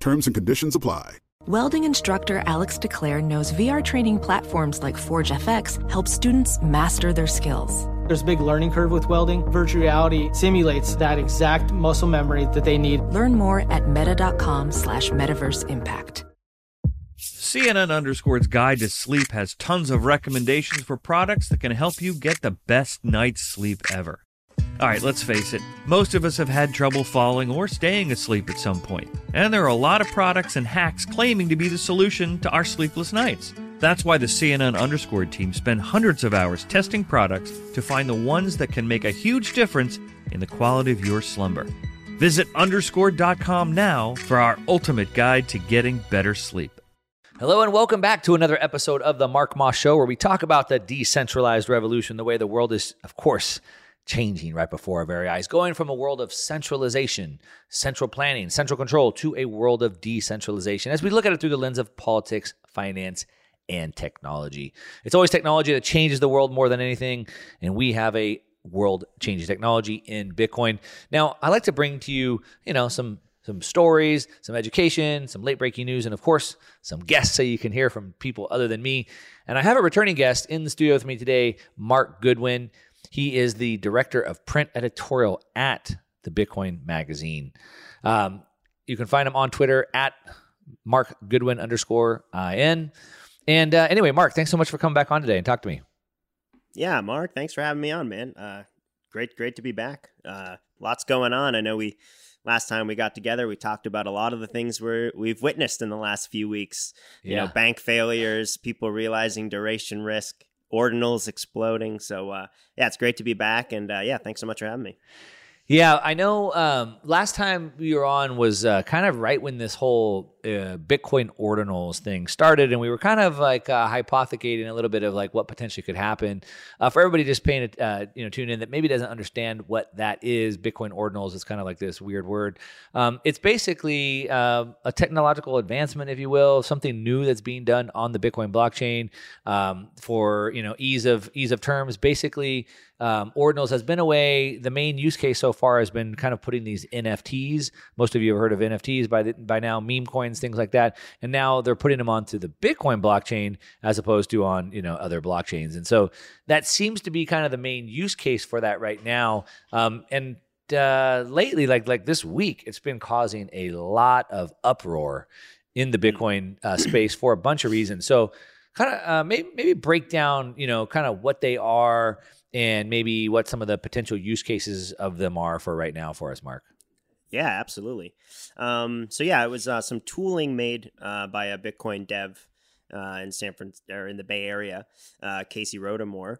Terms and conditions apply. Welding instructor Alex DeClaire knows VR training platforms like ForgeFX help students master their skills. There's a big learning curve with welding. Virtual reality simulates that exact muscle memory that they need. Learn more at meta.com slash metaverse impact. CNN Underscore's Guide to Sleep has tons of recommendations for products that can help you get the best night's sleep ever. All right, let's face it, most of us have had trouble falling or staying asleep at some point, and there are a lot of products and hacks claiming to be the solution to our sleepless nights. That's why the CNN Underscore team spend hundreds of hours testing products to find the ones that can make a huge difference in the quality of your slumber. Visit underscore.com now for our ultimate guide to getting better sleep. Hello and welcome back to another episode of the Mark Moss Show, where we talk about the decentralized revolution, the way the world is, of course, changing right before our very eyes, going from a world of centralization, central planning, central control to a world of decentralization as we look at it through the lens of politics, finance, and technology. It's always technology that changes the world more than anything, and we have a world changing technology in Bitcoin. Now, I like to bring to you, you know, some some stories, some education, some late breaking news, and of course, some guests so you can hear from people other than me. And I have a returning guest in the studio with me today, Mark Goodwin. He is the director of print editorial at the Bitcoin Magazine. Um, you can find him on Twitter at Mark Goodwin underscore in. And uh, anyway, Mark, thanks so much for coming back on today and talk to me. Yeah, Mark, thanks for having me on, man. Uh, great, great to be back. Uh, lots going on. I know we last time we got together, we talked about a lot of the things we we've witnessed in the last few weeks. You yeah. know, bank failures, people realizing duration risk, ordinals exploding. So uh, yeah, it's great to be back, and uh, yeah, thanks so much for having me. Yeah, I know. Um, last time we were on was uh, kind of right when this whole uh, Bitcoin ordinals thing started, and we were kind of like uh, hypothecating a little bit of like what potentially could happen. Uh, for everybody just paying uh, you know, tune in that maybe doesn't understand what that is. Bitcoin ordinals is kind of like this weird word. Um, it's basically um, a technological advancement, if you will, something new that's being done on the Bitcoin blockchain um, for you know ease of ease of terms. Basically, um, ordinals has been a way. The main use case so far has been kind of putting these NFTs. Most of you have heard of NFTs by the, by now, meme coins, things like that. And now they're putting them onto the Bitcoin blockchain as opposed to on you know other blockchains. And so that seems to be kind of the main use case for that right now. Um, and uh, lately, like like this week, it's been causing a lot of uproar in the Bitcoin uh, space for a bunch of reasons. So kind of uh, maybe maybe break down you know kind of what they are and maybe what some of the potential use cases of them are for right now for us, Mark. Yeah, absolutely. Um, so yeah, it was uh, some tooling made uh, by a Bitcoin dev uh, in San Francisco or in the Bay Area, uh, Casey Rodarmor.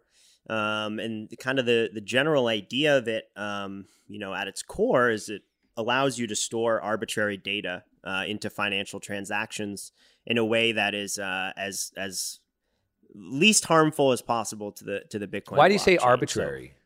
Um, and kind of the the general idea of it, um, you know, at its core, is it allows you to store arbitrary data uh, into financial transactions in a way that is uh, as as least harmful as possible to the to the Bitcoin. Why do you say arbitrary? So,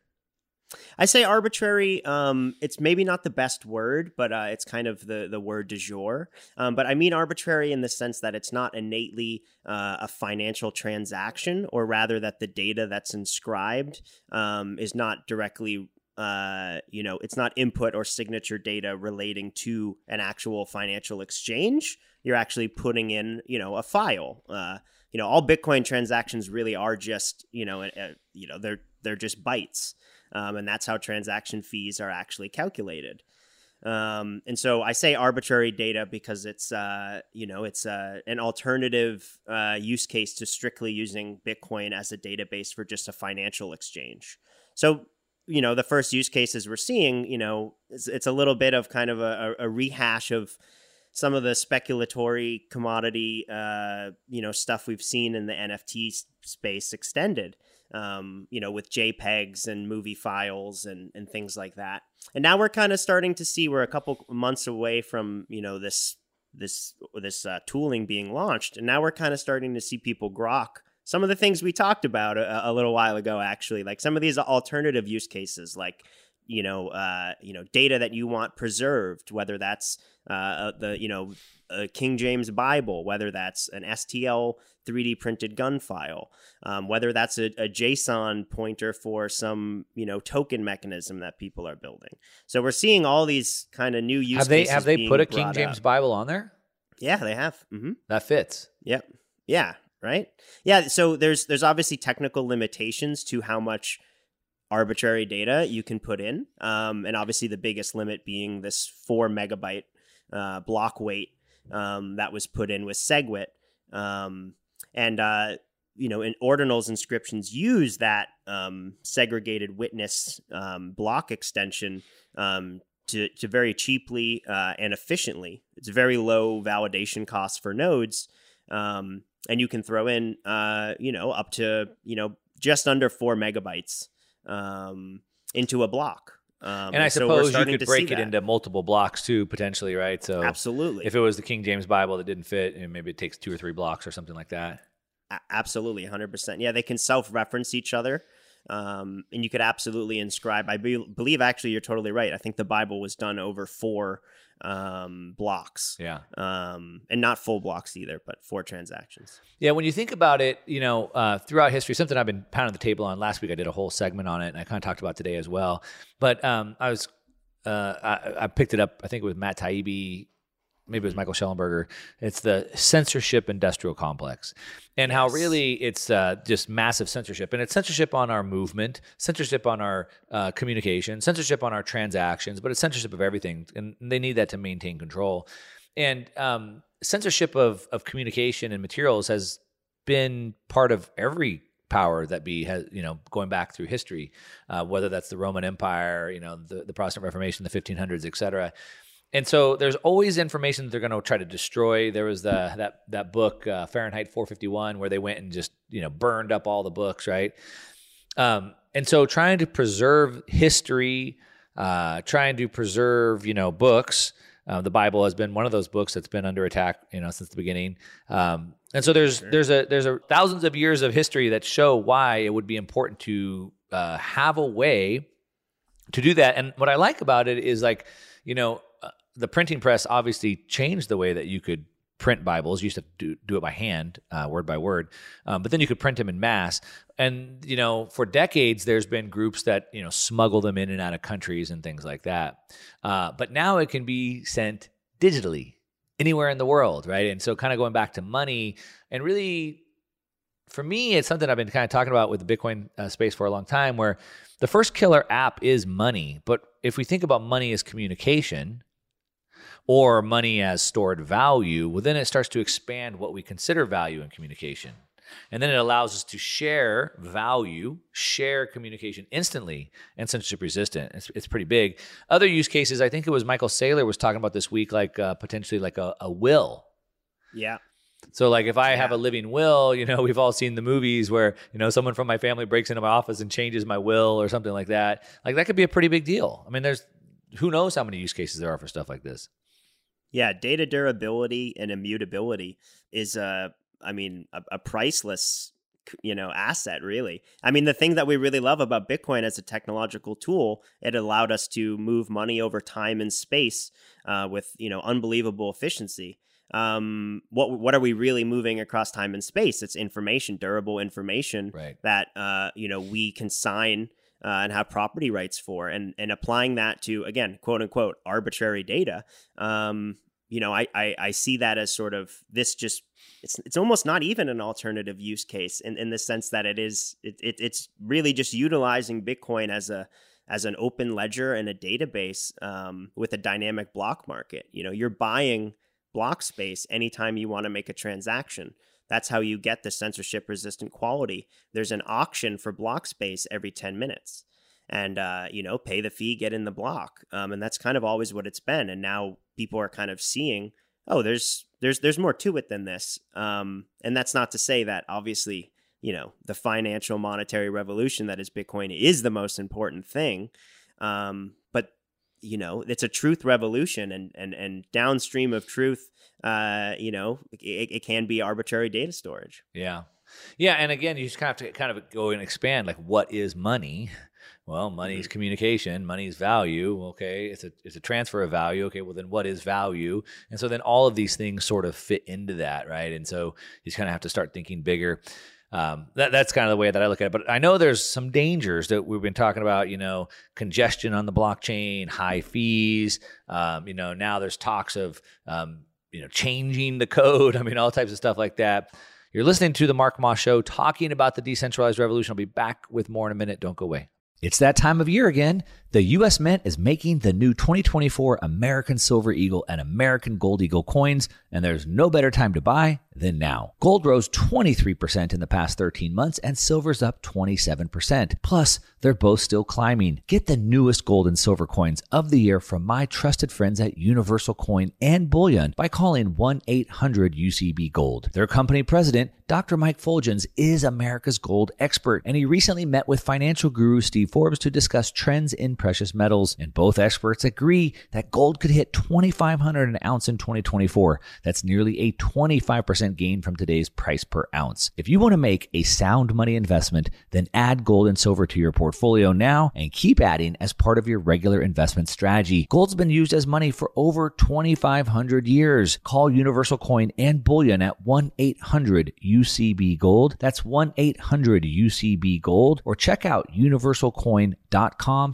I say arbitrary. Um, it's maybe not the best word, but uh, it's kind of the the word du jour. Um, but I mean arbitrary in the sense that it's not innately uh, a financial transaction, or rather that the data that's inscribed um, is not directly uh, you know, it's not input or signature data relating to an actual financial exchange. You're actually putting in, you know, a file. Uh, you know all bitcoin transactions really are just you know you know they're they're just bytes um, and that's how transaction fees are actually calculated um, and so I say arbitrary data because it's uh, you know it's uh, an alternative uh, use case to strictly using Bitcoin as a database for just a financial exchange. So you know the first use cases we're seeing, you know, it's, it's a little bit of kind of a, a rehash of some of the speculatory commodity, uh, you know, stuff we've seen in the NFT space extended, um, you know, with JPEGs and movie files and, and things like that. And now we're kind of starting to see we're a couple months away from, you know, this this this uh, tooling being launched, and now we're kind of starting to see people grok some of the things we talked about a, a, little while ago. Actually, like some of these alternative use cases, like you know, uh, you know, data that you want preserved, whether that's uh, uh the you know a King James Bible, whether that's an STL 3D printed gun file, um, whether that's a, a, JSON pointer for some you know token mechanism that people are building. So we're seeing all these kind of new use. Have they have they put a King James up. Bible on there? Yeah, they have. Mm-hmm. That fits. Yep. Yeah. Right. Yeah. So there's there's obviously technical limitations to how much arbitrary data you can put in, um, and obviously the biggest limit being this four megabyte uh, block weight um, that was put in with SegWit. Um, and, uh, you know, in Ordinal's inscriptions use that um, segregated witness um, block extension um, to, to very cheaply uh, and efficiently. It's very low validation costs for nodes. And you can throw in, uh, you know, up to, you know, just under four megabytes into a block. Um, and I suppose so you could break it into multiple blocks too, potentially, right? So absolutely. If it was the King James Bible that didn't fit, and maybe it takes two or three blocks or something like that. A- absolutely, hundred percent. Yeah, they can self-reference each other, um, and you could absolutely inscribe. I be- believe actually, you're totally right. I think the Bible was done over four um, blocks. Yeah. Um, and not full blocks either, but four transactions. Yeah. When you think about it, you know, uh, throughout history, something I've been pounding the table on. Last week, I did a whole segment on it, and I kind of talked about today as well. But um, I was, uh, I, I, picked it up. I think it was Matt Taibbi maybe it was Michael Shellenberger. It's the censorship industrial complex, and how really it's uh, just massive censorship, and it's censorship on our movement, censorship on our uh, communication, censorship on our transactions, but it's censorship of everything, and they need that to maintain control. And um, censorship of of communication and materials has been part of every power that be has you know going back through history, uh, whether that's the Roman Empire, you know the, the Protestant Reformation, the 1500s, et cetera. And so there's always information that they're going to try to destroy. There was the that that book uh, Fahrenheit 451 where they went and just you know burned up all the books, right? Um, and so trying to preserve history, uh, trying to preserve you know books. Uh, the Bible has been one of those books that's been under attack, you know, since the beginning. Um, and so there's sure. there's a there's a thousands of years of history that show why it would be important to uh, have a way to do that. And what I like about it is like, you know, the printing press obviously changed the way that you could print Bibles. You used to do, do it by hand, uh, word by word, um, but then you could print them in mass. And you know, for decades, there's been groups that you know smuggle them in and out of countries and things like that. Uh, but now it can be sent digitally anywhere in the world, right? And so, kind of going back to money, and really, for me, it's something I've been kind of talking about with the Bitcoin uh, space for a long time, where the first killer app is money. But if we think about money as communication, or money as stored value, well, then it starts to expand what we consider value in communication. And then it allows us to share value, share communication instantly and censorship resistant. It's, it's pretty big. Other use cases, I think it was Michael Saylor was talking about this week, like uh, potentially like a, a will. Yeah. So like if I yeah. have a living will, you know, we've all seen the movies where, you know, someone from my family breaks into my office and changes my will or something like that. Like that could be a pretty big deal. I mean, there's who knows how many use cases there are for stuff like this. Yeah, data durability and immutability is a, I mean, a, a priceless you know asset really. I mean the thing that we really love about bitcoin as a technological tool it allowed us to move money over time and space uh, with you know unbelievable efficiency. Um, what what are we really moving across time and space? It's information durable information right. that uh, you know we can sign uh, and have property rights for and and applying that to again quote unquote arbitrary data um, you know, I, I, I see that as sort of this just it's it's almost not even an alternative use case in, in the sense that it is it, it it's really just utilizing Bitcoin as a as an open ledger and a database um, with a dynamic block market. You know, you're buying block space anytime you want to make a transaction. That's how you get the censorship resistant quality. There's an auction for block space every 10 minutes. And uh, you know pay the fee get in the block. Um, and that's kind of always what it's been. And now people are kind of seeing oh there's there's there's more to it than this. Um, and that's not to say that obviously you know the financial monetary revolution that is bitcoin is the most important thing. Um, you know, it's a truth revolution, and and and downstream of truth, uh, you know, it, it can be arbitrary data storage. Yeah, yeah, and again, you just kind of have to kind of go and expand, like, what is money? Well, money is mm-hmm. communication, money is value. Okay, it's a it's a transfer of value. Okay, well then what is value? And so then all of these things sort of fit into that, right? And so you just kind of have to start thinking bigger. Um, that, that's kind of the way that I look at it. But I know there's some dangers that we've been talking about. You know, congestion on the blockchain, high fees. Um, you know, now there's talks of um, you know changing the code. I mean, all types of stuff like that. You're listening to the Mark Moss Show, talking about the decentralized revolution. I'll be back with more in a minute. Don't go away. It's that time of year again. The U.S. Mint is making the new 2024 American Silver Eagle and American Gold Eagle coins, and there's no better time to buy than now. Gold rose 23% in the past 13 months, and silver's up 27%. Plus, they're both still climbing. Get the newest gold and silver coins of the year from my trusted friends at Universal Coin and Bullion by calling 1 800 UCB Gold. Their company president, Dr. Mike Fuljenz, is America's gold expert, and he recently met with financial guru Steve Forbes to discuss trends in precious metals, and both experts agree that gold could hit 2500 an ounce in 2024. That's nearly a 25% gain from today's price per ounce. If you want to make a sound money investment, then add gold and silver to your portfolio now and keep adding as part of your regular investment strategy. Gold's been used as money for over 2500 years. Call Universal Coin and Bullion at 1-800 UCB Gold. That's 1-800 UCB Gold or check out universalcoin.com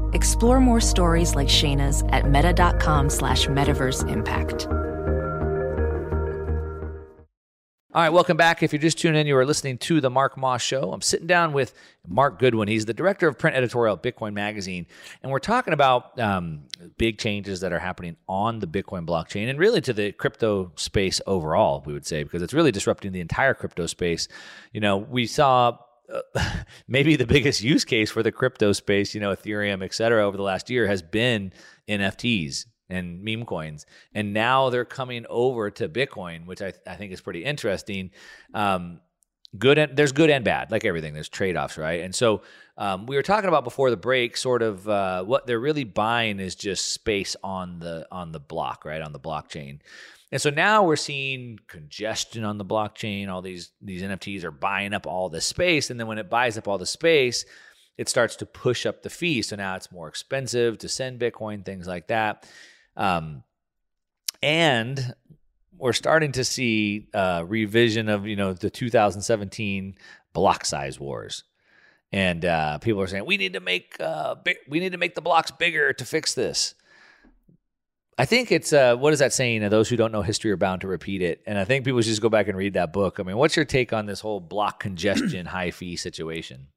Explore more stories like Shayna's at meta.com slash metaverse impact. All right, welcome back. If you're just tuning in, you are listening to the Mark Moss Show. I'm sitting down with Mark Goodwin. He's the director of print editorial at Bitcoin Magazine, and we're talking about um, big changes that are happening on the Bitcoin blockchain and really to the crypto space overall. We would say because it's really disrupting the entire crypto space. You know, we saw maybe the biggest use case for the crypto space, you know, Ethereum, et cetera, over the last year has been NFTs and meme coins. And now they're coming over to Bitcoin, which I, I think is pretty interesting. Um, good and there's good and bad, like everything. There's trade offs, right? And so um, we were talking about before the break, sort of uh, what they're really buying is just space on the on the block, right, on the blockchain. And so now we're seeing congestion on the blockchain. All these these NFTs are buying up all the space, and then when it buys up all the space, it starts to push up the fee. So now it's more expensive to send Bitcoin, things like that. Um, and we're starting to see uh, revision of you know the 2017 block size wars, and uh, people are saying we need to make uh, bi- we need to make the blocks bigger to fix this. I think it's uh, what is that saying? Those who don't know history are bound to repeat it. And I think people should just go back and read that book. I mean, what's your take on this whole block congestion, high fee situation?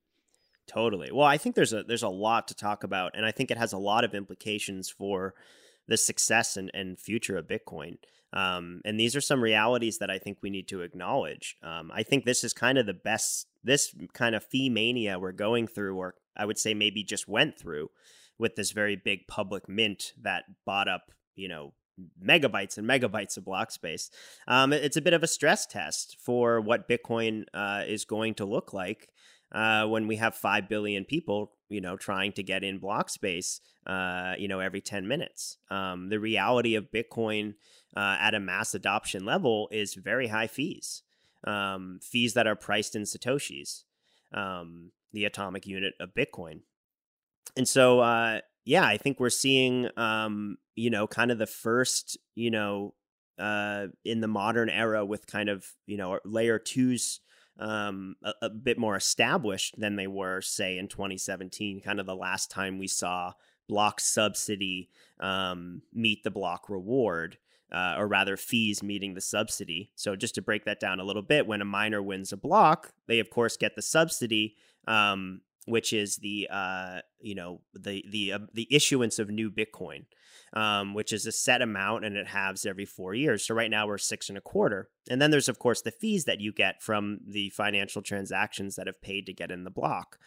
Totally. Well, I think there's a there's a lot to talk about, and I think it has a lot of implications for the success and, and future of Bitcoin. Um, and these are some realities that I think we need to acknowledge. Um, I think this is kind of the best, this kind of fee mania we're going through, or I would say maybe just went through with this very big public mint that bought up you know megabytes and megabytes of block space. Um, it's a bit of a stress test for what Bitcoin uh, is going to look like uh, when we have five billion people, you know, trying to get in block space, uh, you know, every ten minutes. Um, the reality of Bitcoin uh, at a mass adoption level is very high fees, um, fees that are priced in satoshis, um, the atomic unit of Bitcoin. And so, uh, yeah, I think we're seeing, um, you know, kind of the first, you know, uh, in the modern era with kind of, you know, layer twos um, a, a, bit more established than they were, say, in 2017, kind of the last time we saw block subsidy um, meet the block reward. Uh, or rather, fees meeting the subsidy. So, just to break that down a little bit, when a miner wins a block, they of course get the subsidy, um, which is the uh, you know the the uh, the issuance of new Bitcoin, um, which is a set amount and it halves every four years. So right now we're six and a quarter, and then there's of course the fees that you get from the financial transactions that have paid to get in the block,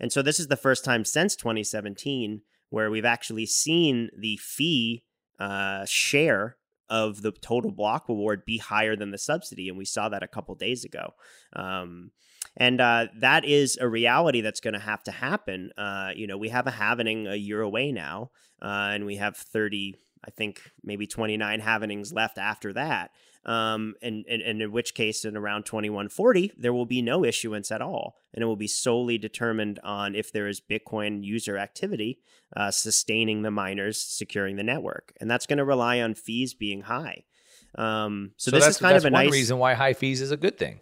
and so this is the first time since 2017 where we've actually seen the fee uh, share of the total block reward be higher than the subsidy, and we saw that a couple days ago. Um, and uh, that is a reality that's going to have to happen. Uh, you know, we have a halvening a year away now, uh, and we have 30, I think maybe 29 halvenings left after that. Um, and, and, and in which case, in around 2140, there will be no issuance at all. And it will be solely determined on if there is Bitcoin user activity uh, sustaining the miners, securing the network. And that's going to rely on fees being high. Um, so, so, this is kind of a nice reason why high fees is a good thing.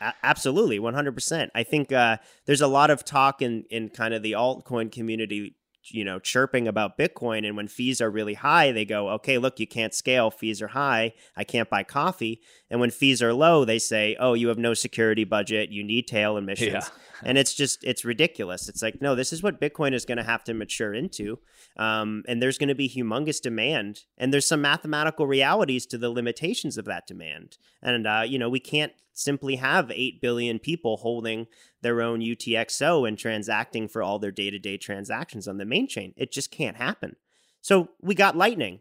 A- absolutely, one hundred percent. I think uh, there's a lot of talk in in kind of the altcoin community you know chirping about bitcoin and when fees are really high they go okay look you can't scale fees are high i can't buy coffee and when fees are low they say oh you have no security budget you need tail emissions yeah. and it's just it's ridiculous it's like no this is what bitcoin is going to have to mature into um, and there's going to be humongous demand and there's some mathematical realities to the limitations of that demand and uh, you know we can't simply have 8 billion people holding their own UTXO and transacting for all their day to day transactions on the main chain. It just can't happen. So we got Lightning.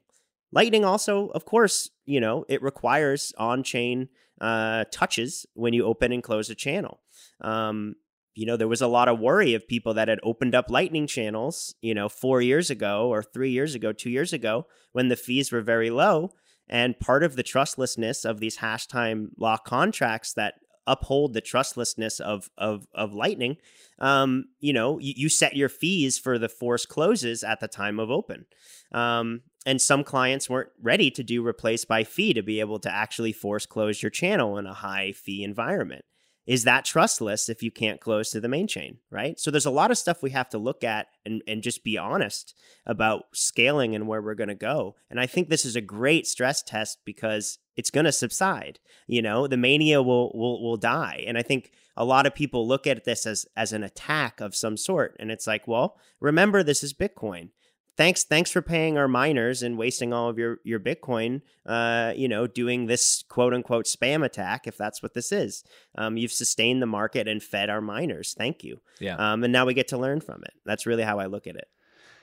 Lightning also, of course, you know, it requires on chain uh, touches when you open and close a channel. Um, you know, there was a lot of worry of people that had opened up Lightning channels, you know, four years ago or three years ago, two years ago, when the fees were very low. And part of the trustlessness of these hash time lock contracts that uphold the trustlessness of of of Lightning, um, you know, you, you, set your fees for the force closes at the time of open. Um, and some clients weren't ready to do replace by fee to be able to actually force close your channel in a high fee environment is that trustless if you can't close to the main chain, right? So there's a lot of stuff we have to look at and, and just be honest about scaling and where we're going to go. And I think this is a great stress test because it's going to subside. You know, the mania will will will die. And I think a lot of people look at this as as an attack of some sort and it's like, well, remember this is Bitcoin thanks thanks for paying our miners and wasting all of your your bitcoin uh, you know doing this quote unquote spam attack if that's what this is. Um, you've sustained the market and fed our miners. Thank you. Yeah. Um, and now we get to learn from it. That's really how i look at it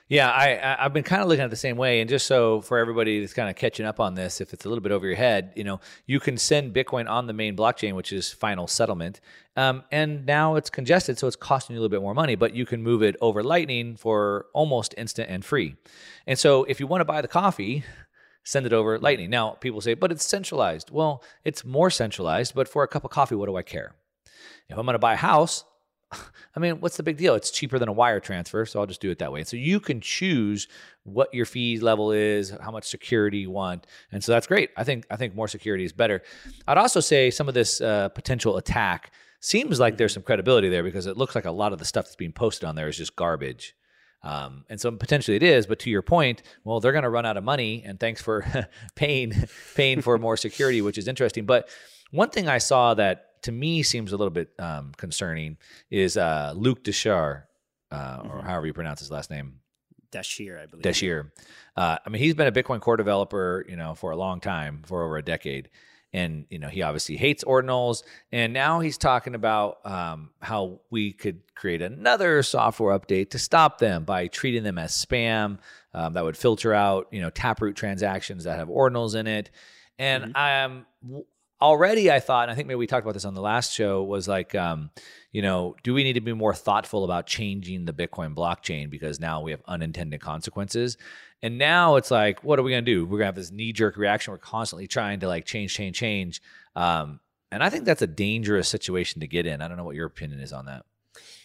yeah, I I've been kind of looking at the same way, and just so for everybody that's kind of catching up on this, if it's a little bit over your head, you know, you can send Bitcoin on the main blockchain, which is final settlement, um, and now it's congested, so it's costing you a little bit more money, but you can move it over Lightning for almost instant and free. And so, if you want to buy the coffee, send it over Lightning. Now, people say, but it's centralized. Well, it's more centralized, but for a cup of coffee, what do I care? If I'm going to buy a house, I mean, what's the big deal? It's cheaper than a wire transfer, so I'll just do it that way. So you can choose what your fee level is, how much security you want, and so that's great. I think I think more security is better. I'd also say some of this uh, potential attack seems like there's some credibility there because it looks like a lot of the stuff that's being posted on there is just garbage. Um, and so potentially it is, but to your point, well, they're going to run out of money, and thanks for paying paying for more security, which is interesting. But one thing I saw that to me seems a little bit um, concerning is uh, Luke Dashjr, uh, mm-hmm. or however you pronounce his last name. Dashjr, I believe. Dashjr. Uh, I mean, he's been a Bitcoin core developer, you know, for a long time, for over a decade. and you know he obviously hates ordinals and now he's talking about um, how we could create another software update to stop them by treating them as spam um, that would filter out you know taproot transactions that have ordinals in it and mm-hmm. um, already i thought and i think maybe we talked about this on the last show was like um, you know do we need to be more thoughtful about changing the bitcoin blockchain because now we have unintended consequences and now it's like, what are we going to do? We're going to have this knee jerk reaction. We're constantly trying to like change, change, change. Um, and I think that's a dangerous situation to get in. I don't know what your opinion is on that.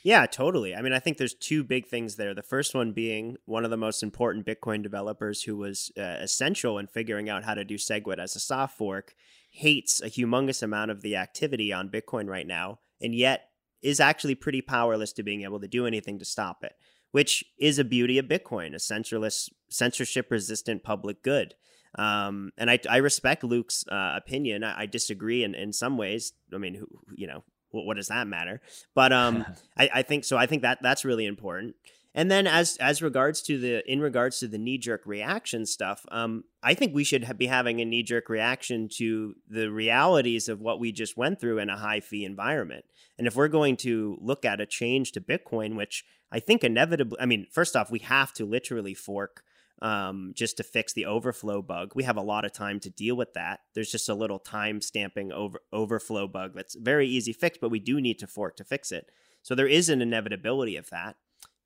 Yeah, totally. I mean, I think there's two big things there. The first one being one of the most important Bitcoin developers who was uh, essential in figuring out how to do SegWit as a soft fork hates a humongous amount of the activity on Bitcoin right now, and yet is actually pretty powerless to being able to do anything to stop it which is a beauty of Bitcoin, a censorless, censorship resistant public good. Um, and I, I respect Luke's uh, opinion. I, I, disagree in, in some ways. I mean, who, you know, what, what does that matter? But um, I, I think so. I think that that's really important. And then as as regards to the in regards to the knee jerk reaction stuff, um, I think we should be having a knee jerk reaction to the realities of what we just went through in a high fee environment. And if we're going to look at a change to Bitcoin, which I think inevitably, I mean, first off, we have to literally fork um, just to fix the overflow bug. We have a lot of time to deal with that. There's just a little time stamping over overflow bug that's very easy fix, but we do need to fork to fix it. So there is an inevitability of that.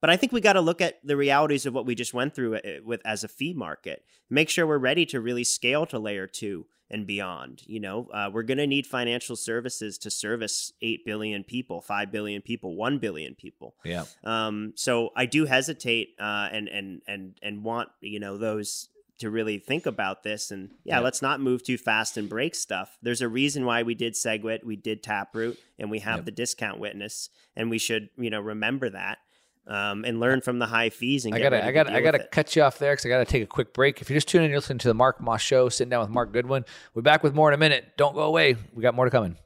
But I think we got to look at the realities of what we just went through uh, with as a fee market. Make sure we're ready to really scale to layer two and beyond. You know, uh, we're going to need financial services to service eight billion people, five billion people, one billion people. Yeah. Um. So I do hesitate, uh, and and and and want you know those to really think about this and yeah, yeah, let's not move too fast and break stuff. There's a reason why we did SegWit, we did Taproot, and we have yep. the discount witness, and we should you know remember that um, and learn from the high fees. And I gotta, I gotta, I gotta cut you off there because I gotta take a quick break. If you're just tuning in, you're listening to the Mark Moss Show, sitting down with Mark Goodwin. We're back with more in a minute. Don't go away. We got more to coming.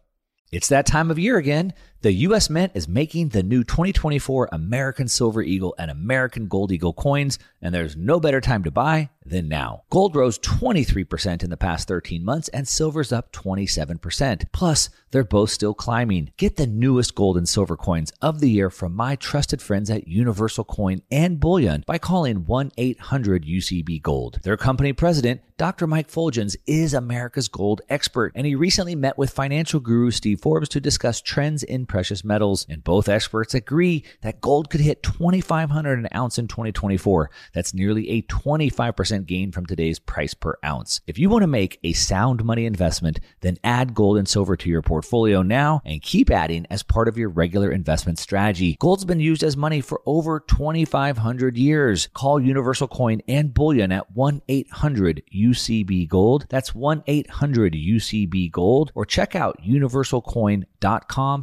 It's that time of year again. The U.S. Mint is making the new 2024 American Silver Eagle and American Gold Eagle coins, and there's no better time to buy than now. Gold rose 23% in the past 13 months, and silver's up 27%. Plus, they're both still climbing. Get the newest gold and silver coins of the year from my trusted friends at Universal Coin and Bullion by calling 1 800 UCB Gold. Their company president, Dr. Mike Fuljenz, is America's gold expert, and he recently met with financial guru Steve Forbes to discuss trends in precious metals, and both experts agree that gold could hit 2500 an ounce in 2024. That's nearly a 25% gain from today's price per ounce. If you want to make a sound money investment, then add gold and silver to your portfolio now and keep adding as part of your regular investment strategy. Gold's been used as money for over 2500 years. Call Universal Coin and Bullion at 1-800 UCB Gold. That's 1-800 UCB Gold or check out universalcoin.com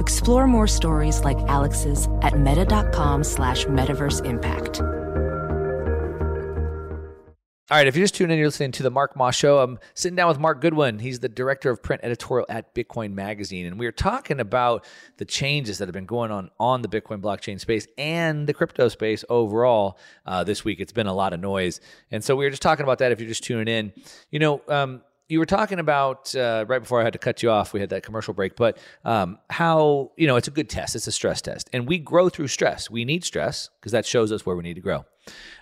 Explore more stories like Alex's at meta.com slash metaverse impact. All right, if you're just tuning in, you're listening to the Mark Moss Show. I'm sitting down with Mark Goodwin. He's the director of print editorial at Bitcoin Magazine, and we are talking about the changes that have been going on on the Bitcoin blockchain space and the crypto space overall. Uh, this week, it's been a lot of noise, and so we were just talking about that. If you're just tuning in, you know, um, you were talking about uh, right before I had to cut you off. We had that commercial break, but um, how you know it's a good test. It's a stress test, and we grow through stress. We need stress because that shows us where we need to grow.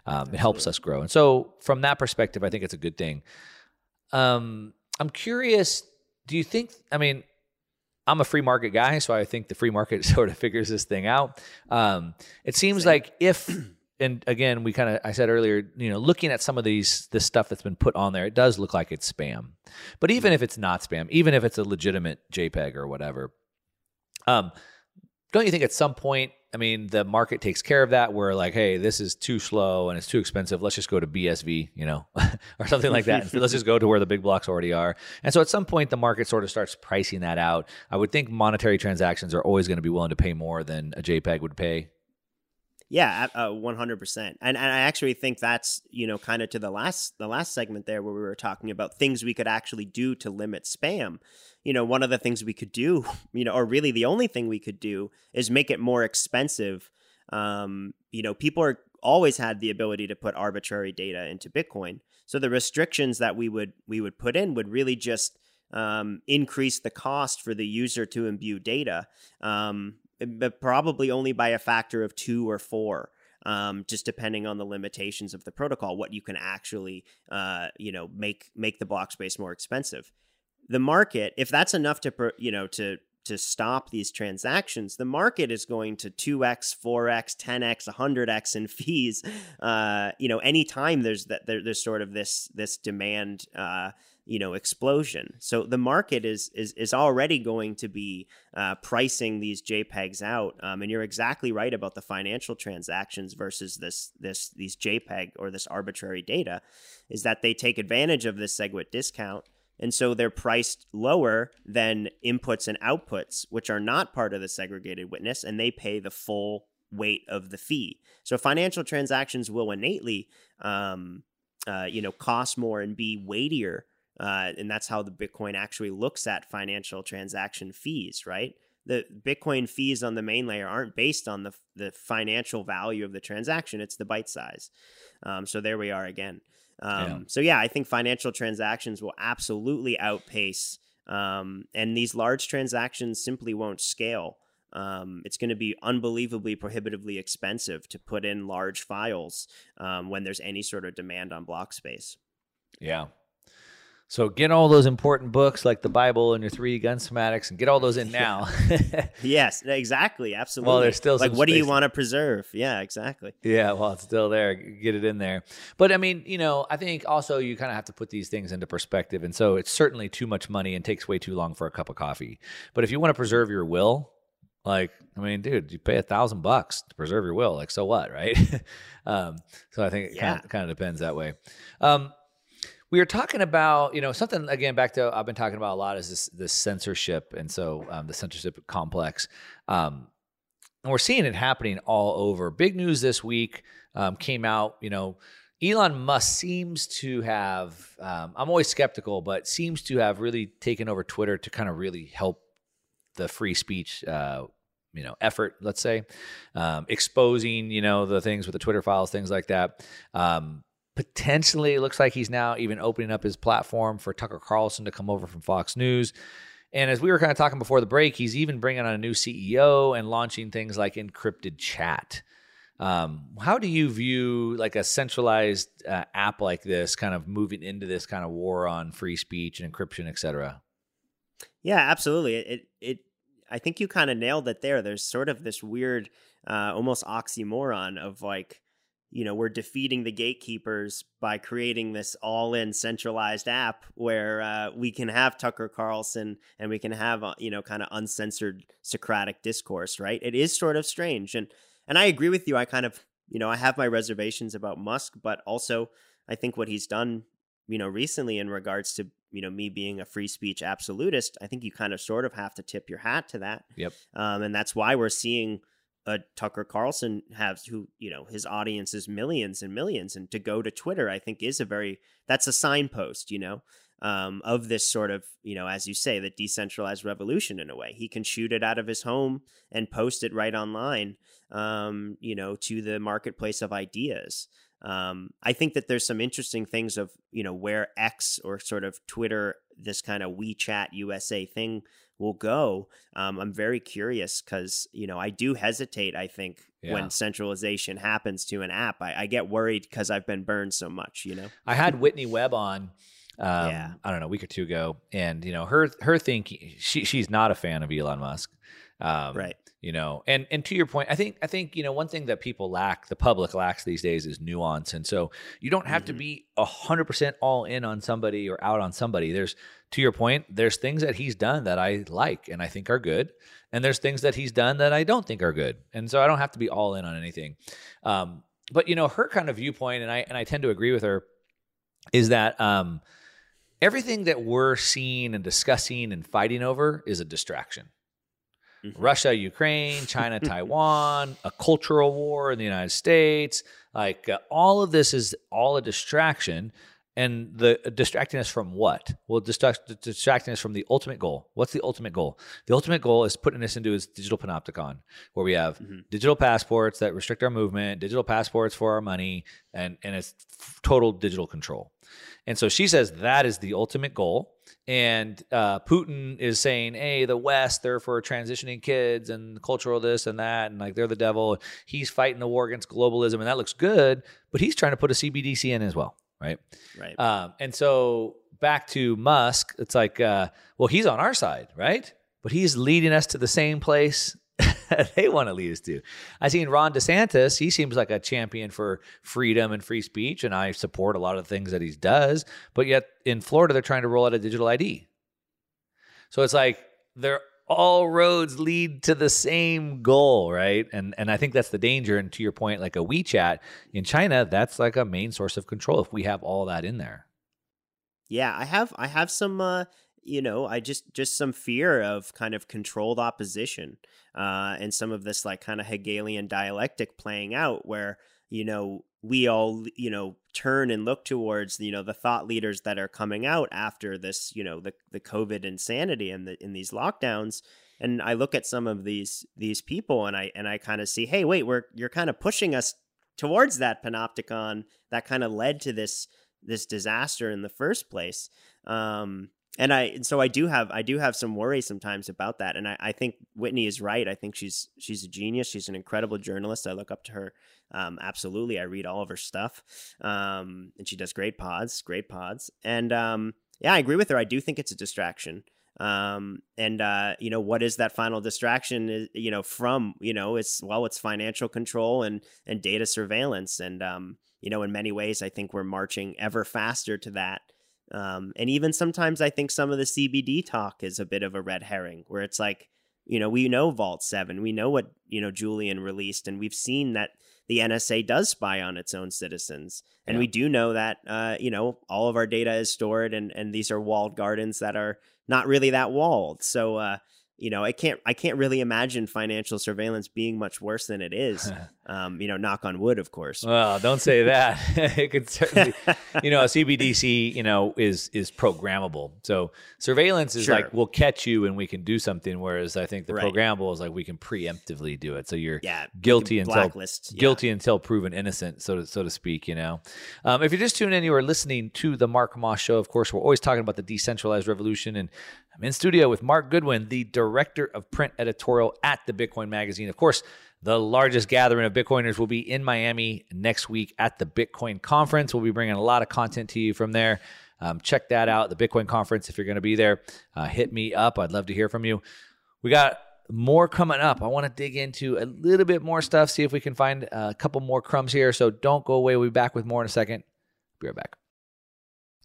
Um, it helps us grow, and so from that perspective, I think it's a good thing. Um, I'm curious. Do you think? I mean, I'm a free market guy, so I think the free market sort of figures this thing out. Um, it seems Same. like if and again, we kind of I said earlier, you know, looking at some of these this stuff that's been put on there, it does look like it's spam. But even if it's not spam, even if it's a legitimate JPEG or whatever, um, don't you think at some point, I mean, the market takes care of that. Where like, hey, this is too slow and it's too expensive. Let's just go to BSV, you know, or something like that. Let's just go to where the big blocks already are. And so at some point, the market sort of starts pricing that out. I would think monetary transactions are always going to be willing to pay more than a JPEG would pay yeah, one hundred percent. And and I actually think that's you know kind of to the last the last segment there where we were talking about things we could actually do to limit spam. You know, one of the things we could do, you know, or really the only thing we could do is make it more expensive. Um, you know, people are always had the ability to put arbitrary data into Bitcoin. So the restrictions that we would we would put in would really just um, increase the cost for the user to imbue data. Um, but probably only by a factor of two or four. Um, just depending on the limitations of the protocol, what you can actually, uh, you know, make make the block space more expensive. The market, if that's enough to, you know, to to stop these transactions, the market is going to 2x, 4x, 10x, 100x in fees. Uh, you know, anytime there's that there, there's sort of this this demand uh, you know explosion. So the market is is is already going to be uh, pricing these JPEGs out. Um, and you're exactly right about the financial transactions versus this this these JPEG or this arbitrary data, is that they take advantage of this SegWit discount. And so they're priced lower than inputs and outputs, which are not part of the segregated witness, and they pay the full weight of the fee. So financial transactions will innately, um, uh, you know, cost more and be weightier uh, and that's how the Bitcoin actually looks at financial transaction fees, right? The Bitcoin fees on the main layer aren't based on the the financial value of the transaction; it's the byte size. Um, so there we are again. Um, yeah. So yeah, I think financial transactions will absolutely outpace, um, and these large transactions simply won't scale. Um, it's going to be unbelievably prohibitively expensive to put in large files um, when there's any sort of demand on block space. Yeah, so get all those important books like the Bible and your three gun schematics and get all those in now. yes, exactly. Absolutely. Well, there's still like what do you want to preserve? Yeah, exactly. Yeah, well, it's still there. Get it in there. But I mean, you know, I think also you kind of have to put these things into perspective. And so it's certainly too much money and takes way too long for a cup of coffee. But if you want to preserve your will, like, I mean, dude, you pay a thousand bucks to preserve your will. Like, so what, right? um, so I think it yeah. kind, of, kind of depends that way. Um, we were talking about you know something again back to I've been talking about a lot is this this censorship and so um, the censorship complex. Um, and we're seeing it happening all over. Big news this week um, came out. You know, Elon Musk seems to have. Um, I'm always skeptical, but seems to have really taken over Twitter to kind of really help the free speech. Uh, you know, effort. Let's say um, exposing you know the things with the Twitter files, things like that. Potentially, it looks like he's now even opening up his platform for Tucker Carlson to come over from Fox News. And as we were kind of talking before the break, he's even bringing on a new CEO and launching things like encrypted chat. Um, how do you view like a centralized uh, app like this kind of moving into this kind of war on free speech and encryption, et cetera? Yeah, absolutely. It, it, I think you kind of nailed it there. There's sort of this weird, uh, almost oxymoron of like, you know we're defeating the gatekeepers by creating this all-in centralized app where uh, we can have Tucker Carlson and we can have uh, you know kind of uncensored Socratic discourse, right? It is sort of strange, and and I agree with you. I kind of you know I have my reservations about Musk, but also I think what he's done you know recently in regards to you know me being a free speech absolutist, I think you kind of sort of have to tip your hat to that. Yep. Um, and that's why we're seeing a Tucker Carlson has who you know his audience is millions and millions and to go to Twitter I think is a very that's a signpost you know um, of this sort of you know as you say the decentralized revolution in a way. He can shoot it out of his home and post it right online um, you know to the marketplace of ideas. Um, I think that there's some interesting things of you know where X or sort of Twitter this kind of WeChat USA thing will go. Um, I'm very curious because you know I do hesitate. I think yeah. when centralization happens to an app, I, I get worried because I've been burned so much. You know, I had Whitney Webb on. Um, yeah. I don't know, a week or two ago, and you know her her thinking she she's not a fan of Elon Musk. Um, right you know and and to your point i think i think you know one thing that people lack the public lacks these days is nuance. And so you don't have mm-hmm. to be 100% all in on somebody or out on somebody. There's to your point there's things that he's done that i like and i think are good. And there's things that he's done that i don't think are good. And so i don't have to be all in on anything. Um, but you know her kind of viewpoint and i and i tend to agree with her is that um, everything that we're seeing and discussing and fighting over is a distraction mm-hmm. Russia, Ukraine, China, Taiwan, a cultural war in the United States. Like uh, all of this is all a distraction. And the uh, distracting us from what? Well, distract, distracting us from the ultimate goal. What's the ultimate goal? The ultimate goal is putting us into this digital panopticon, where we have mm-hmm. digital passports that restrict our movement, digital passports for our money, and and it's total digital control. And so she says that is the ultimate goal and uh, Putin is saying, "Hey, the West, they're for transitioning kids and cultural this and that, and like they're the devil." He's fighting the war against globalism, and that looks good, but he's trying to put a CBDC in as well, right? Right. Um, and so back to Musk, it's like, uh, well, he's on our side, right? But he's leading us to the same place they want to lead us to. I seen Ron DeSantis. He seems like a champion for freedom and free speech, and I support a lot of the things that he does. But yet in Florida, they're trying to roll out a digital ID. So it's like they're all roads lead to the same goal, right? And and I think that's the danger. And to your point, like a WeChat in China, that's like a main source of control if we have all that in there. Yeah, I have I have some uh you know, I just just some fear of kind of controlled opposition, uh, and some of this like kind of Hegelian dialectic playing out, where you know we all you know turn and look towards you know the thought leaders that are coming out after this you know the the COVID insanity and the in these lockdowns, and I look at some of these these people and I and I kind of see, hey, wait, we're you're kind of pushing us towards that panopticon that kind of led to this this disaster in the first place. Um, and I and so I do have I do have some worry sometimes about that. And I, I think Whitney is right. I think she's she's a genius. She's an incredible journalist. I look up to her. Um, absolutely. I read all of her stuff. Um, and she does great pods, great pods. And um, yeah, I agree with her. I do think it's a distraction. Um, and uh, you know, what is that final distraction? Is, you know, from you know, it's well, it's financial control and and data surveillance. And um, you know, in many ways, I think we're marching ever faster to that. Um, and even sometimes I think some of the CBD talk is a bit of a red herring where it's like, you know, we know Vault 7, we know what, you know, Julian released, and we've seen that the NSA does spy on its own citizens. And yeah. we do know that, uh, you know, all of our data is stored and, and these are walled gardens that are not really that walled. So, uh, you know, I can't I can't really imagine financial surveillance being much worse than it is. Um, you know, knock on wood, of course. Well, don't say that. it could certainly, you know, a CBDC, you know, is is programmable. So surveillance is sure. like we'll catch you and we can do something. Whereas I think the right. programmable is like we can preemptively do it. So you're yeah, guilty until blacklist. guilty yeah. until proven innocent, so to so to speak. You know, um, if you're just tuning in, you are listening to the Mark Moss Show. Of course, we're always talking about the decentralized revolution and I'm in studio with Mark Goodwin, the director of print editorial at the Bitcoin Magazine. Of course, the largest gathering of Bitcoiners will be in Miami next week at the Bitcoin Conference. We'll be bringing a lot of content to you from there. Um, check that out, the Bitcoin Conference. If you're going to be there, uh, hit me up. I'd love to hear from you. We got more coming up. I want to dig into a little bit more stuff, see if we can find a couple more crumbs here. So don't go away. We'll be back with more in a second. Be right back.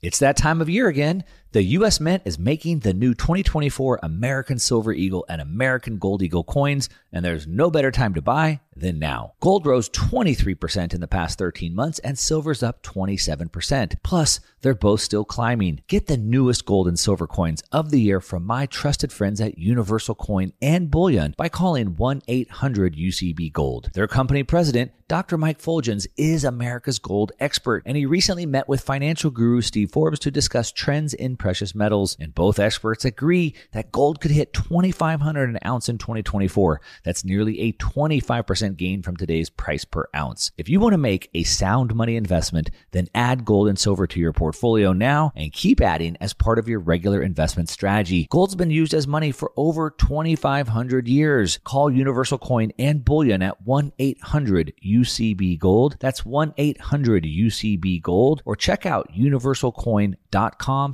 It's that time of year again. The U.S. Mint is making the new 2024 American Silver Eagle and American Gold Eagle coins, and there's no better time to buy than now. Gold rose 23% in the past 13 months, and silver's up 27%. Plus, they're both still climbing. Get the newest gold and silver coins of the year from my trusted friends at Universal Coin and Bullion by calling 1 800 UCB Gold. Their company president, Dr. Mike Fuljenz, is America's gold expert, and he recently met with financial guru Steve Forbes to discuss trends in precious metals. And both experts agree that gold could hit 2,500 an ounce in 2024. That's nearly a 25% gain from today's price per ounce. If you want to make a sound money investment, then add gold and silver to your portfolio now and keep adding as part of your regular investment strategy. Gold's been used as money for over 2,500 years. Call Universal Coin and Bullion at 1 800 UCB Gold. That's 1 800 UCB Gold or check out universalcoin.com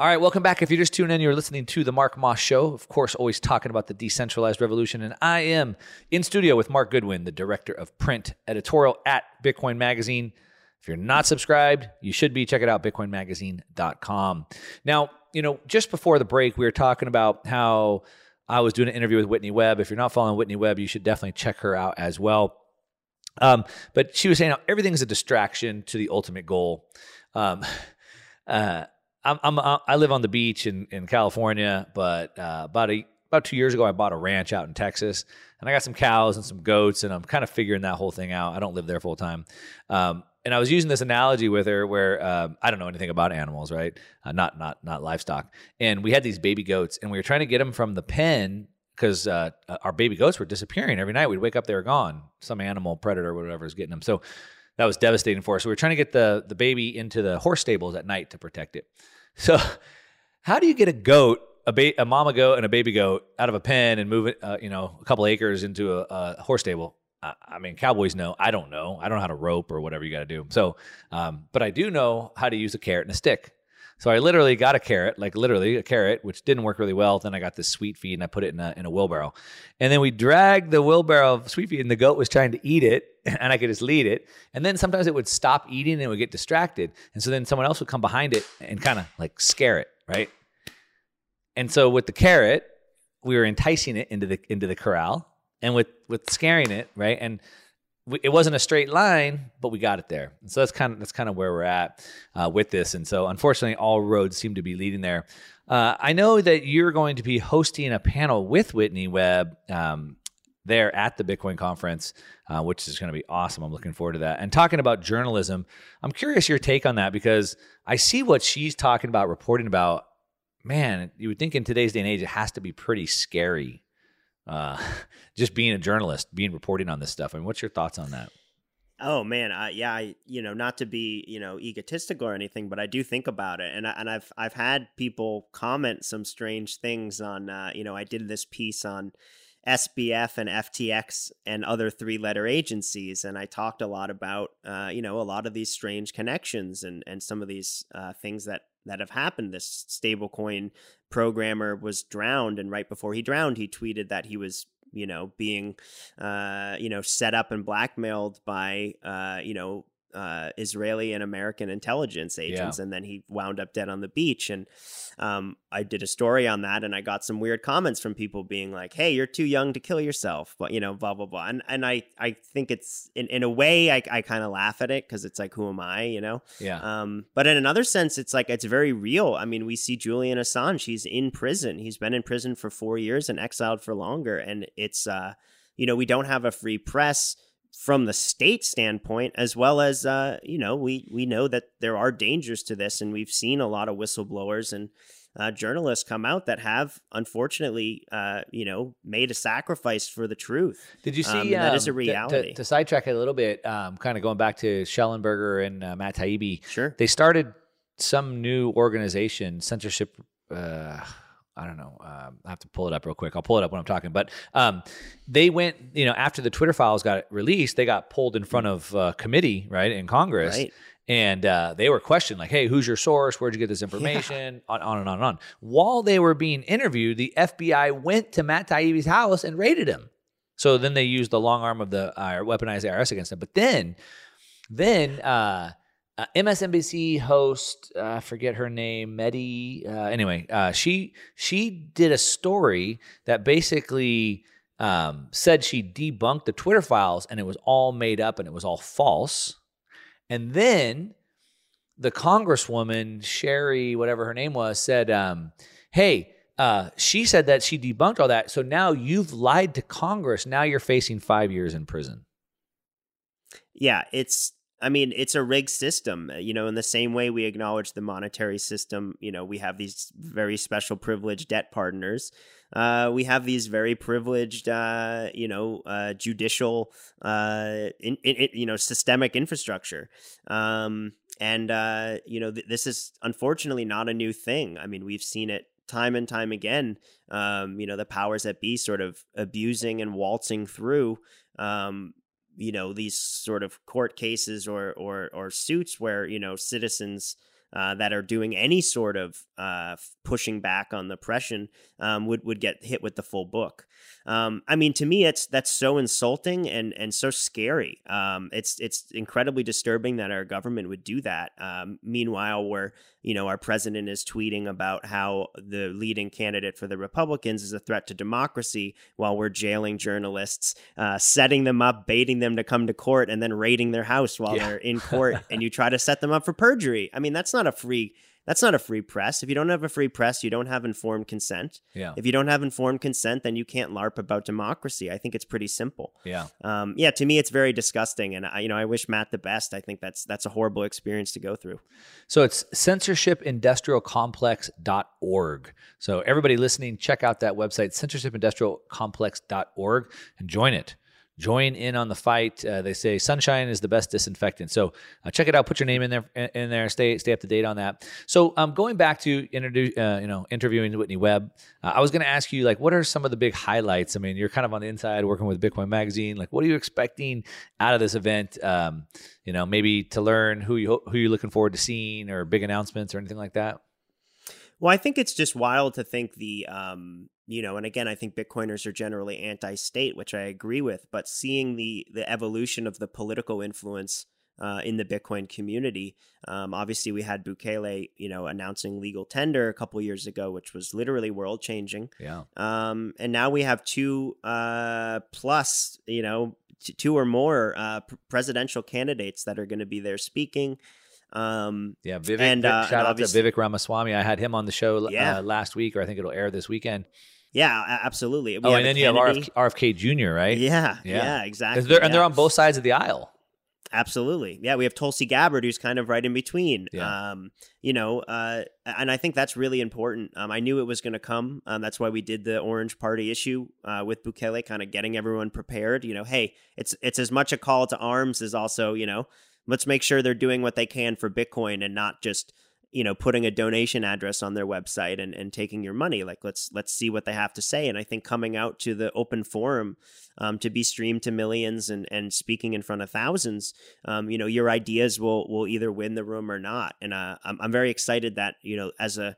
All right, welcome back. If you're just tuning in, you're listening to the Mark Moss Show. Of course, always talking about the decentralized revolution. And I am in studio with Mark Goodwin, the director of print editorial at Bitcoin Magazine. If you're not subscribed, you should be. Check it out, bitcoinmagazine.com. Now, you know, just before the break, we were talking about how I was doing an interview with Whitney Webb. If you're not following Whitney Webb, you should definitely check her out as well. Um, but she was saying how everything's a distraction to the ultimate goal. Um, uh, I'm, I'm uh, I live on the beach in, in California, but uh, about a about two years ago, I bought a ranch out in Texas, and I got some cows and some goats, and I'm kind of figuring that whole thing out. I don't live there full time, um, and I was using this analogy with her where um, I don't know anything about animals, right? Uh, not not not livestock, and we had these baby goats, and we were trying to get them from the pen because uh, our baby goats were disappearing every night. We'd wake up, they were gone. Some animal predator, or whatever, was getting them. So that was devastating for us. We were trying to get the the baby into the horse stables at night to protect it. So, how do you get a goat, a, ba- a mama goat and a baby goat out of a pen and move it, uh, you know, a couple acres into a, a horse stable? I, I mean, cowboys know. I don't know. I don't know how to rope or whatever you got to do. So, um, but I do know how to use a carrot and a stick. So I literally got a carrot, like literally a carrot, which didn't work really well. Then I got this sweet feed and I put it in a, in a wheelbarrow. And then we dragged the wheelbarrow of sweet feed and the goat was trying to eat it and I could just lead it. And then sometimes it would stop eating and it would get distracted. And so then someone else would come behind it and kind of like scare it, right? And so with the carrot, we were enticing it into the into the corral and with with scaring it, right? And it wasn't a straight line, but we got it there. So that's kind of that's kind of where we're at uh, with this. And so unfortunately, all roads seem to be leading there. Uh, I know that you're going to be hosting a panel with Whitney Webb um, there at the Bitcoin conference, uh, which is going to be awesome. I'm looking forward to that. And talking about journalism, I'm curious your take on that because I see what she's talking about, reporting about. Man, you would think in today's day and age, it has to be pretty scary uh, just being a journalist, being reporting on this stuff. I mean, what's your thoughts on that? Oh man, I, yeah, I you know not to be you know egotistical or anything, but I do think about it, and I, and I've I've had people comment some strange things on uh, you know I did this piece on SBF and FTX and other three letter agencies, and I talked a lot about uh, you know a lot of these strange connections and and some of these uh, things that that have happened. This stablecoin programmer was drowned, and right before he drowned, he tweeted that he was you know being uh, you know set up and blackmailed by uh, you know uh, Israeli and American intelligence agents, Yeah. and then he wound up dead on the beach. And um, I did a story on that, and I got some weird comments from people being like, "Hey, you're too young to kill yourself," but you know, blah blah blah. And and I I think it's in in a way I I kind of laugh at it because it's like, who am I, you know? Yeah. Um, but in another sense, it's like it's very real. I mean, we see Julian Assange; he's in prison. He's been in prison for four years and exiled for longer, and it's uh, you know, we don't have a free press from the state standpoint, as well as uh, you know, we we know that there are dangers to this, and we've seen a lot of whistleblowers and. Uh, journalists come out that have, unfortunately, uh, you know, made a sacrifice for the truth. Did you see Um, that is a um, reality? To, to sidetrack it a little bit, um, kind of going back to Shellenberger and uh, Matt Taibbi. Sure. They started some new organization, censorship. I don't know. Um, I have to pull it up real quick. I'll pull it up when I'm talking. But um, they went, you know, after the Twitter files got released, they got pulled in front of uh, committee, right, in Congress. Right. And uh, they were questioned, like, hey, who's your source? Where'd you get this information? On, on and on and on. While they were being interviewed, the FBI went to Matt Taibbi's house and raided him. So then they used the long arm of the uh, weaponized IRS against him. But then, then uh, uh, MSNBC host, uh, forget her name, Mehdi. Uh, anyway, uh, she she did a story that basically um, said she debunked the Twitter files and it was all made up and it was all false. And then the congresswoman Sherry, whatever her name was, said, um, "Hey." Uh, she said that she debunked all that. So now you've lied to Congress. Now you're facing five years in prison. Yeah, it's I mean, it's a rigged system. uh, You know, in the same way we acknowledge the monetary system, you know, we have these very special privileged debt partners. Uh, we have these very privileged, uh, you know, uh, judicial, uh, in, in, in- you know, systemic infrastructure. Um, and, uh, you know, th- this is unfortunately not a new thing. I mean, we've seen it time and time again. Um, you know, the powers that be sort of abusing and waltzing through, um, you know these sort of court cases or or or suits where you know citizens uh, that are doing any sort of uh, pushing back on the oppression um, would would get hit with the full book. Um, I mean, to me, it's that's so insulting and and so scary. Um, it's it's incredibly disturbing that our government would do that. Um, meanwhile, where you know our president is tweeting about how the leading candidate for the Republicans is a threat to democracy, while we're jailing journalists, uh, setting them up, baiting them to come to court, and then raiding their house while Yeah. they're in court, and you try to set them up for perjury. I mean, that's not a free. That's not a free press. If you don't have a free press, you don't have informed consent. Yeah. If you don't have informed consent, then you can't LARP about democracy. I think it's pretty simple. Yeah. Um, yeah, to me, it's very disgusting, and I, you know, I wish Matt the best. I think that's that's a horrible experience to go through. So it's censorshipindustrialcomplex.org. So everybody listening, check out that website, censorshipindustrialcomplex.org, and join it. Join in on the fight. Uh, they say sunshine is the best disinfectant. So uh, check it out. Put your name in there. In there. Stay stay up to date on that. So um, going back to introduce, uh, you know, interviewing Whitney Webb, uh, I was going to ask you like, what are some of the big highlights? I mean, you're kind of on the inside working with Bitcoin Magazine. Like, what are you expecting out of this event? Um, you know, maybe to learn who you who you're looking forward to seeing, or big announcements, or anything like that. Well, I think it's just wild to think the, um, you know, and again, I think Bitcoiners are generally anti-state, which I agree with. But seeing the the evolution of the political influence uh, in the Bitcoin community, um, obviously, we had Bukele, you know, announcing legal tender a couple years ago, which was literally world changing. Yeah. Um, and now we have two uh, plus, you know, t- two or more uh, pr- presidential candidates that are going to be there speaking. Um, Yeah, Vivek. And, uh, shout and out to Vivek Ramaswamy. I had him on the show Yeah. uh, last week, or I think it'll air this weekend. yeah, absolutely. We oh, and then you have Kennedy- RF, RFK Jr., right? Yeah, Yeah. yeah, exactly. They're, and they're on both sides of the aisle. Absolutely. Yeah, we have Tulsi Gabbard who's kind of right in between. Yeah. Um, you know, uh, and I think that's really important. Um, I knew it was going to come. Um, that's why we did the Orange Party issue uh, with Bukele, kind of getting everyone prepared. You know, hey, it's it's as much a call to arms as also, you know, let's make sure they're doing what they can for Bitcoin and not just you know putting a donation address on their website and, and taking your money. Like let's let's see what they have to say. And i think coming out to the open forum um, to be streamed to millions and and speaking in front of thousands um, you know your ideas will will either win the room or not. And uh, I'm, I'm very excited that you know as a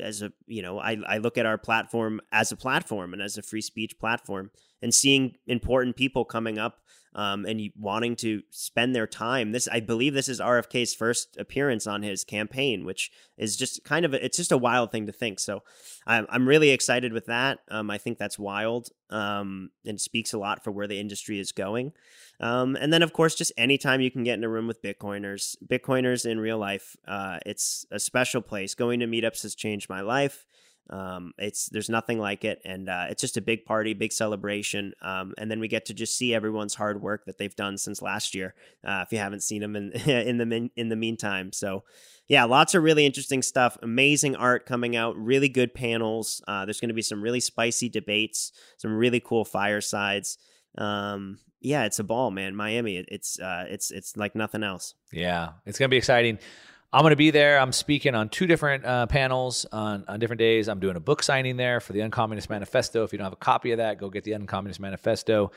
as a you know I, I look at our platform as a platform and as a free speech platform and seeing important people coming up um, and wanting to spend their time. This, I believe, this is RFK's first appearance on his campaign, which is just kind of a, it's just a wild thing to think. So I'm I'm really excited with that. Um, I think that's wild um, and speaks a lot for where the industry is going. Um, and then, of course, just anytime you can get in a room with Bitcoiners, Bitcoiners in real life, uh, it's a special place. Going to meetups has changed my life. Um, it's there's nothing like it, and uh, it's just a big party, big celebration. Um, and then we get to just see everyone's hard work that they've done since last year. Uh, if you haven't seen them in in the in the meantime, so yeah, lots of really interesting stuff. Amazing art coming out. Really good panels. Uh, there's going to be some really spicy debates. Some really cool firesides. Um, yeah, it's a ball, man. Miami, it, it's uh, it's it's like nothing else. Yeah, it's gonna be exciting. I'm going to be there. I'm speaking on two different uh, panels on, on different days. I'm doing a book signing there for the Uncommunist Manifesto. If you don't have a copy of that, go get the Uncommunist Manifesto.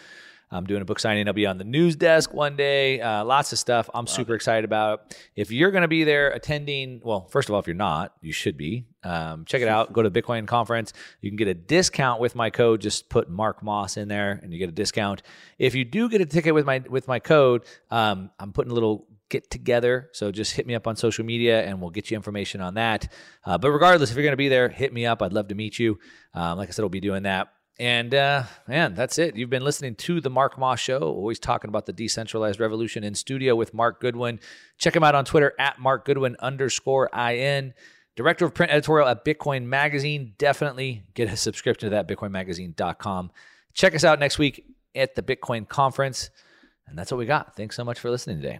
I'm doing a book signing. I'll be on the news desk one day. Uh, lots of stuff. I'm Love super excited about. If you're going to be there attending, well, first of all, if you're not, you should be. Um, check it out. Go to the Bitcoin conference. You can get a discount with my code. Just put Mark Moss in there, and you get a discount. If you do get a ticket with my with my code, um, I'm putting a little get together. So just hit me up on social media and we'll get you information on that. Uh, but regardless, if you're going to be there, hit me up. I'd love to meet you. Um, like I said, we'll be doing that. And uh, man, that's it. You've been listening to the Mark Moss Show, always talking about the decentralized revolution in studio with Mark Goodwin. Check him out on Twitter at Mark Goodwin underscore IN. Director of print editorial at Bitcoin Magazine. Definitely get a subscription to that, bitcoinmagazine.com. Check us out next week at the Bitcoin conference. And that's what we got. Thanks so much for listening today.